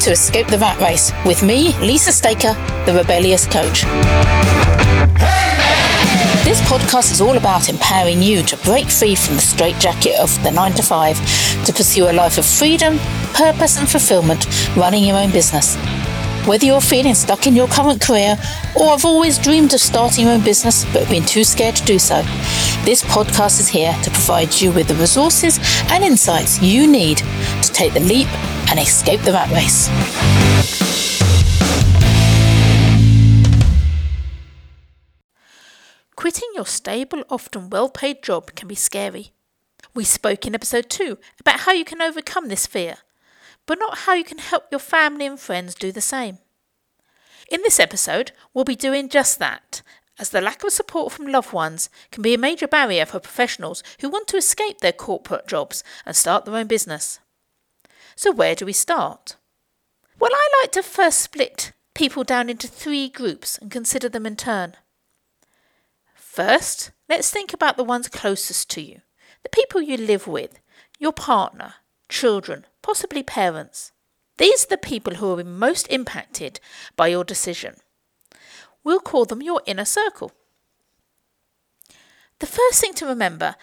To Escape the Rat Race with me, Lisa Staker, the rebellious coach. This podcast is all about empowering you to break free from the straitjacket of the 9 to 5 to pursue a life of freedom, purpose, and fulfillment running your own business. Whether you're feeling stuck in your current career or have always dreamed of starting your own business but been too scared to do so, this podcast is here to provide you with the resources and insights you need to take the leap and escape the rat race. Quitting your stable, often well paid job can be scary. We spoke in episode 2 about how you can overcome this fear but not how you can help your family and friends do the same. In this episode, we'll be doing just that, as the lack of support from loved ones can be a major barrier for professionals who want to escape their corporate jobs and start their own business. So, where do we start? Well, I like to first split people down into three groups and consider them in turn. First, let's think about the ones closest to you, the people you live with, your partner, children, possibly parents. These are the people who will be most impacted by your decision. We'll call them your inner circle. The first thing to remember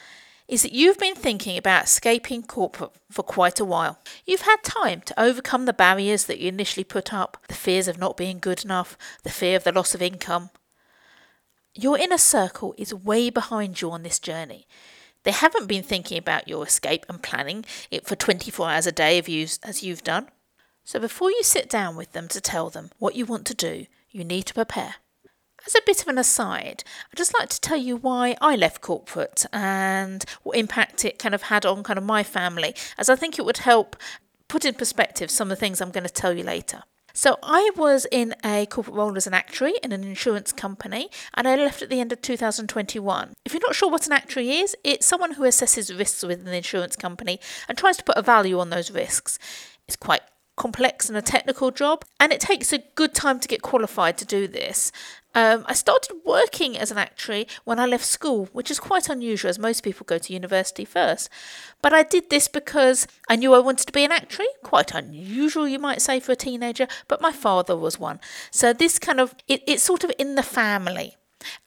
is that you've been thinking about escaping corporate for quite a while. You've had time to overcome the barriers that you initially put up, the fears of not being good enough, the fear of the loss of income. Your inner circle is way behind you on this journey. They haven't been thinking about your escape and planning it for 24 hours a day as you've done. So before you sit down with them to tell them what you want to do, you need to prepare. As a bit of an aside, I'd just like to tell you why I left corporate and what impact it kind of had on kind of my family, as I think it would help put in perspective some of the things I'm going to tell you later. So I was in a corporate role as an actuary in an insurance company and I left at the end of 2021. If you're not sure what an actuary is, it's someone who assesses risks within an insurance company and tries to put a value on those risks. It's quite complex and a technical job, and it takes a good time to get qualified to do this. Um, I started working as an actuary when I left school, which is quite unusual as most people go to university first. But I did this because I knew I wanted to be an actuary. Quite unusual, you might say, for a teenager, but my father was one. So this kind of, it, it's sort of in the family.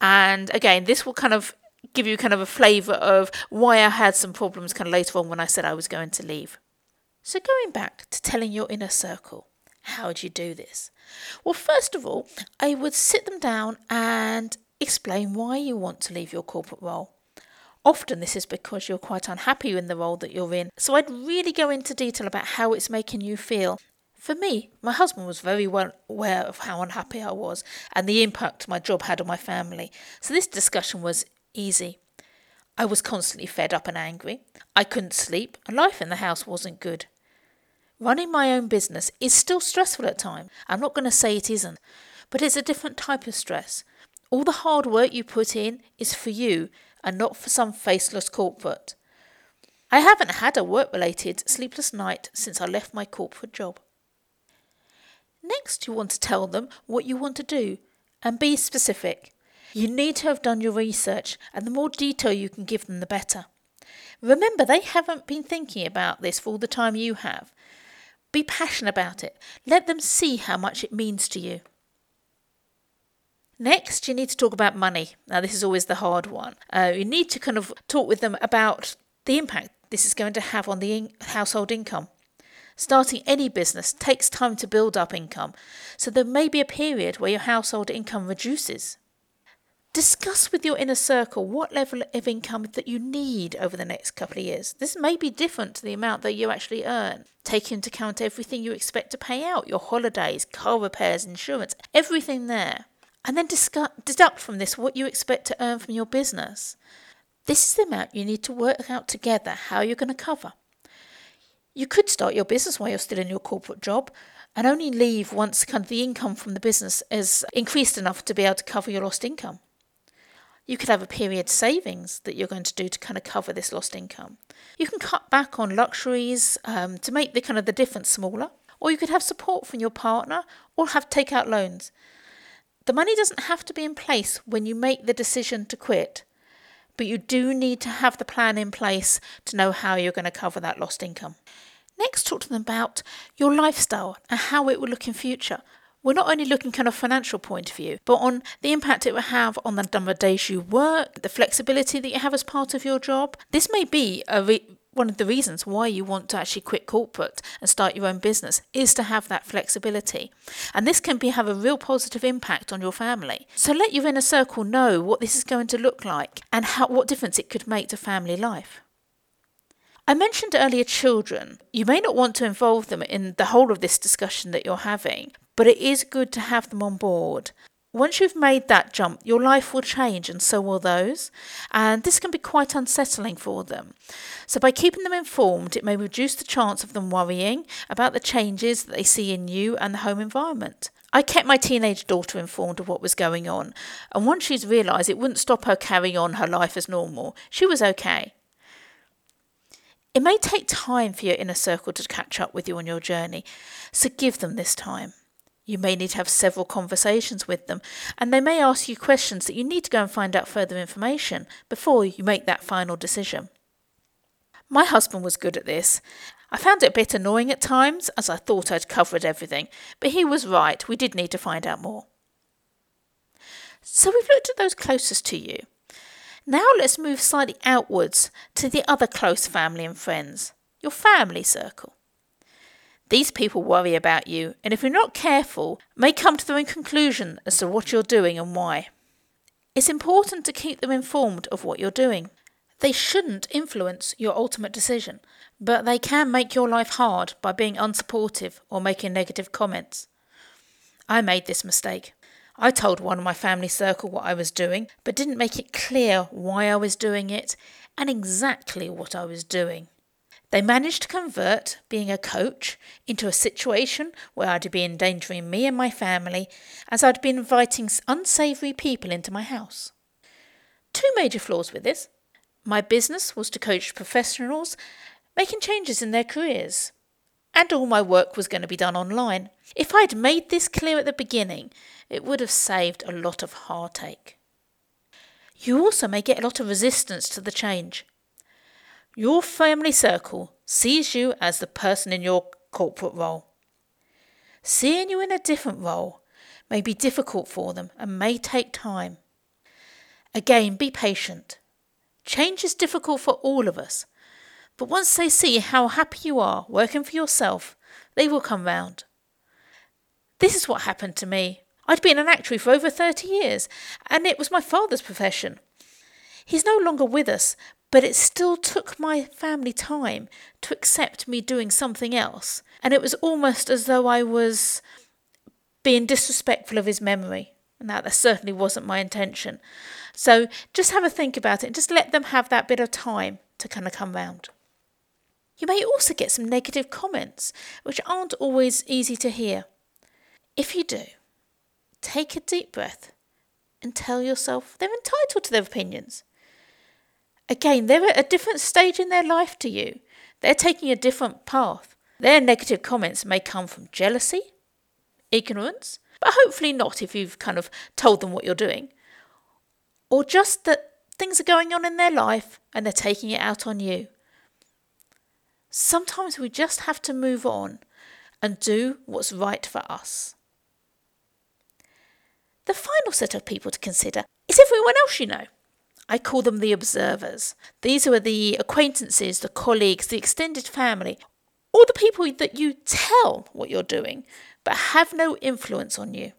And again, this will kind of give you kind of a flavour of why I had some problems kind of later on when I said I was going to leave. So going back to telling your inner circle, how would you do this? Well, first of all, I would sit them down and explain why you want to leave your corporate role. Often, this is because you're quite unhappy in the role that you're in, so I'd really go into detail about how it's making you feel. For me, my husband was very well aware of how unhappy I was and the impact my job had on my family, so this discussion was easy. I was constantly fed up and angry. I couldn't sleep, and life in the house wasn't good. Running my own business is still stressful at times. I'm not going to say it isn't, but it's a different type of stress. All the hard work you put in is for you and not for some faceless corporate. I haven't had a work related sleepless night since I left my corporate job. Next, you want to tell them what you want to do and be specific. You need to have done your research, and the more detail you can give them, the better. Remember, they haven't been thinking about this for all the time you have. Be passionate about it. Let them see how much it means to you. Next, you need to talk about money. Now, this is always the hard one. Uh, you need to kind of talk with them about the impact this is going to have on the in- household income. Starting any business takes time to build up income, so there may be a period where your household income reduces. Discuss with your inner circle what level of income that you need over the next couple of years. This may be different to the amount that you actually earn. Take into account everything you expect to pay out your holidays, car repairs, insurance, everything there. And then discuss, deduct from this what you expect to earn from your business. This is the amount you need to work out together how you're going to cover. You could start your business while you're still in your corporate job and only leave once kind of the income from the business is increased enough to be able to cover your lost income. You could have a period savings that you're going to do to kind of cover this lost income. You can cut back on luxuries um, to make the kind of the difference smaller, or you could have support from your partner or have take out loans. The money doesn't have to be in place when you make the decision to quit, but you do need to have the plan in place to know how you're going to cover that lost income. Next, talk to them about your lifestyle and how it will look in future. We're not only looking kind of financial point of view, but on the impact it will have on the number of days you work, the flexibility that you have as part of your job. This may be a re- one of the reasons why you want to actually quit corporate and start your own business is to have that flexibility. And this can be have a real positive impact on your family. So let your inner circle know what this is going to look like and how what difference it could make to family life. I mentioned earlier children. You may not want to involve them in the whole of this discussion that you're having, but it is good to have them on board. Once you've made that jump, your life will change and so will those, and this can be quite unsettling for them. So, by keeping them informed, it may reduce the chance of them worrying about the changes that they see in you and the home environment. I kept my teenage daughter informed of what was going on, and once she's realised it wouldn't stop her carrying on her life as normal, she was okay. It may take time for your inner circle to catch up with you on your journey, so give them this time. You may need to have several conversations with them, and they may ask you questions that you need to go and find out further information before you make that final decision. My husband was good at this. I found it a bit annoying at times, as I thought I'd covered everything, but he was right, we did need to find out more. So we've looked at those closest to you. Now let's move slightly outwards to the other close family and friends, your family circle. These people worry about you, and if you're not careful, may come to their own conclusion as to what you're doing and why. It's important to keep them informed of what you're doing. They shouldn't influence your ultimate decision, but they can make your life hard by being unsupportive or making negative comments. I made this mistake. I told one of my family circle what I was doing, but didn't make it clear why I was doing it and exactly what I was doing. They managed to convert being a coach into a situation where I'd be endangering me and my family as I'd been inviting unsavoury people into my house. Two major flaws with this. My business was to coach professionals making changes in their careers, and all my work was going to be done online. If I'd made this clear at the beginning, it would have saved a lot of heartache. You also may get a lot of resistance to the change. Your family circle sees you as the person in your corporate role. Seeing you in a different role may be difficult for them and may take time. Again, be patient. Change is difficult for all of us, but once they see how happy you are working for yourself, they will come round. This is what happened to me. I'd been an actuary for over 30 years, and it was my father's profession. He's no longer with us, but it still took my family time to accept me doing something else. And it was almost as though I was being disrespectful of his memory. And that, that certainly wasn't my intention. So just have a think about it and just let them have that bit of time to kind of come round. You may also get some negative comments, which aren't always easy to hear. If you do, take a deep breath and tell yourself they're entitled to their opinions. Again, they're at a different stage in their life to you. They're taking a different path. Their negative comments may come from jealousy, ignorance, but hopefully not if you've kind of told them what you're doing, or just that things are going on in their life and they're taking it out on you. Sometimes we just have to move on and do what's right for us. The final set of people to consider is everyone else you know. I call them the observers. These are the acquaintances, the colleagues, the extended family, or the people that you tell what you're doing but have no influence on you.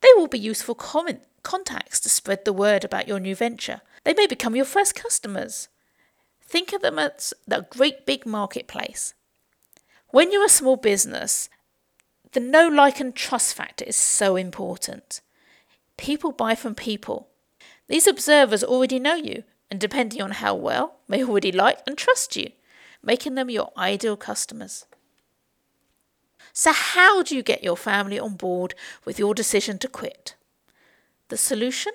They will be useful comment, contacts to spread the word about your new venture. They may become your first customers. Think of them as a great big marketplace. When you're a small business, the know, like, and trust factor is so important. People buy from people. These observers already know you, and depending on how well, may already like and trust you, making them your ideal customers. So, how do you get your family on board with your decision to quit? The solution?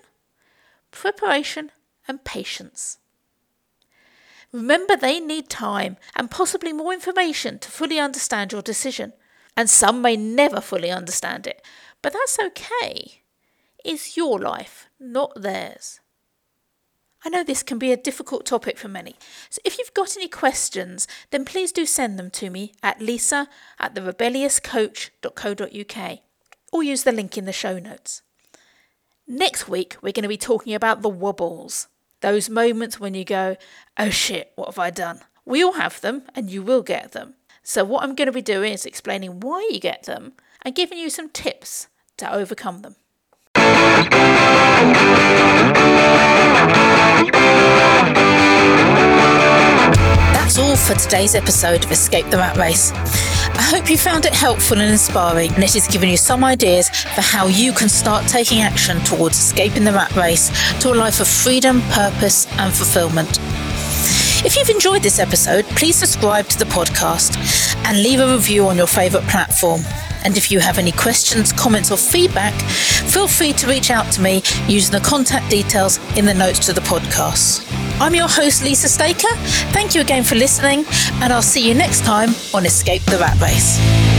Preparation and patience. Remember, they need time and possibly more information to fully understand your decision, and some may never fully understand it, but that's okay. It's your life, not theirs. I know this can be a difficult topic for many, so if you've got any questions, then please do send them to me at lisa at therebelliouscoach.co.uk or use the link in the show notes. Next week, we're going to be talking about the wobbles. Those moments when you go, oh shit, what have I done? We all have them, and you will get them. So, what I'm going to be doing is explaining why you get them and giving you some tips to overcome them. That's all for today's episode of Escape the Rat Race. I hope you found it helpful and inspiring, and it has given you some ideas for how you can start taking action towards escaping the rat race to a life of freedom, purpose, and fulfillment. If you've enjoyed this episode, please subscribe to the podcast and leave a review on your favourite platform. And if you have any questions, comments, or feedback, feel free to reach out to me using the contact details in the notes to the podcast. I'm your host, Lisa Staker. Thank you again for listening, and I'll see you next time on Escape the Rat Race.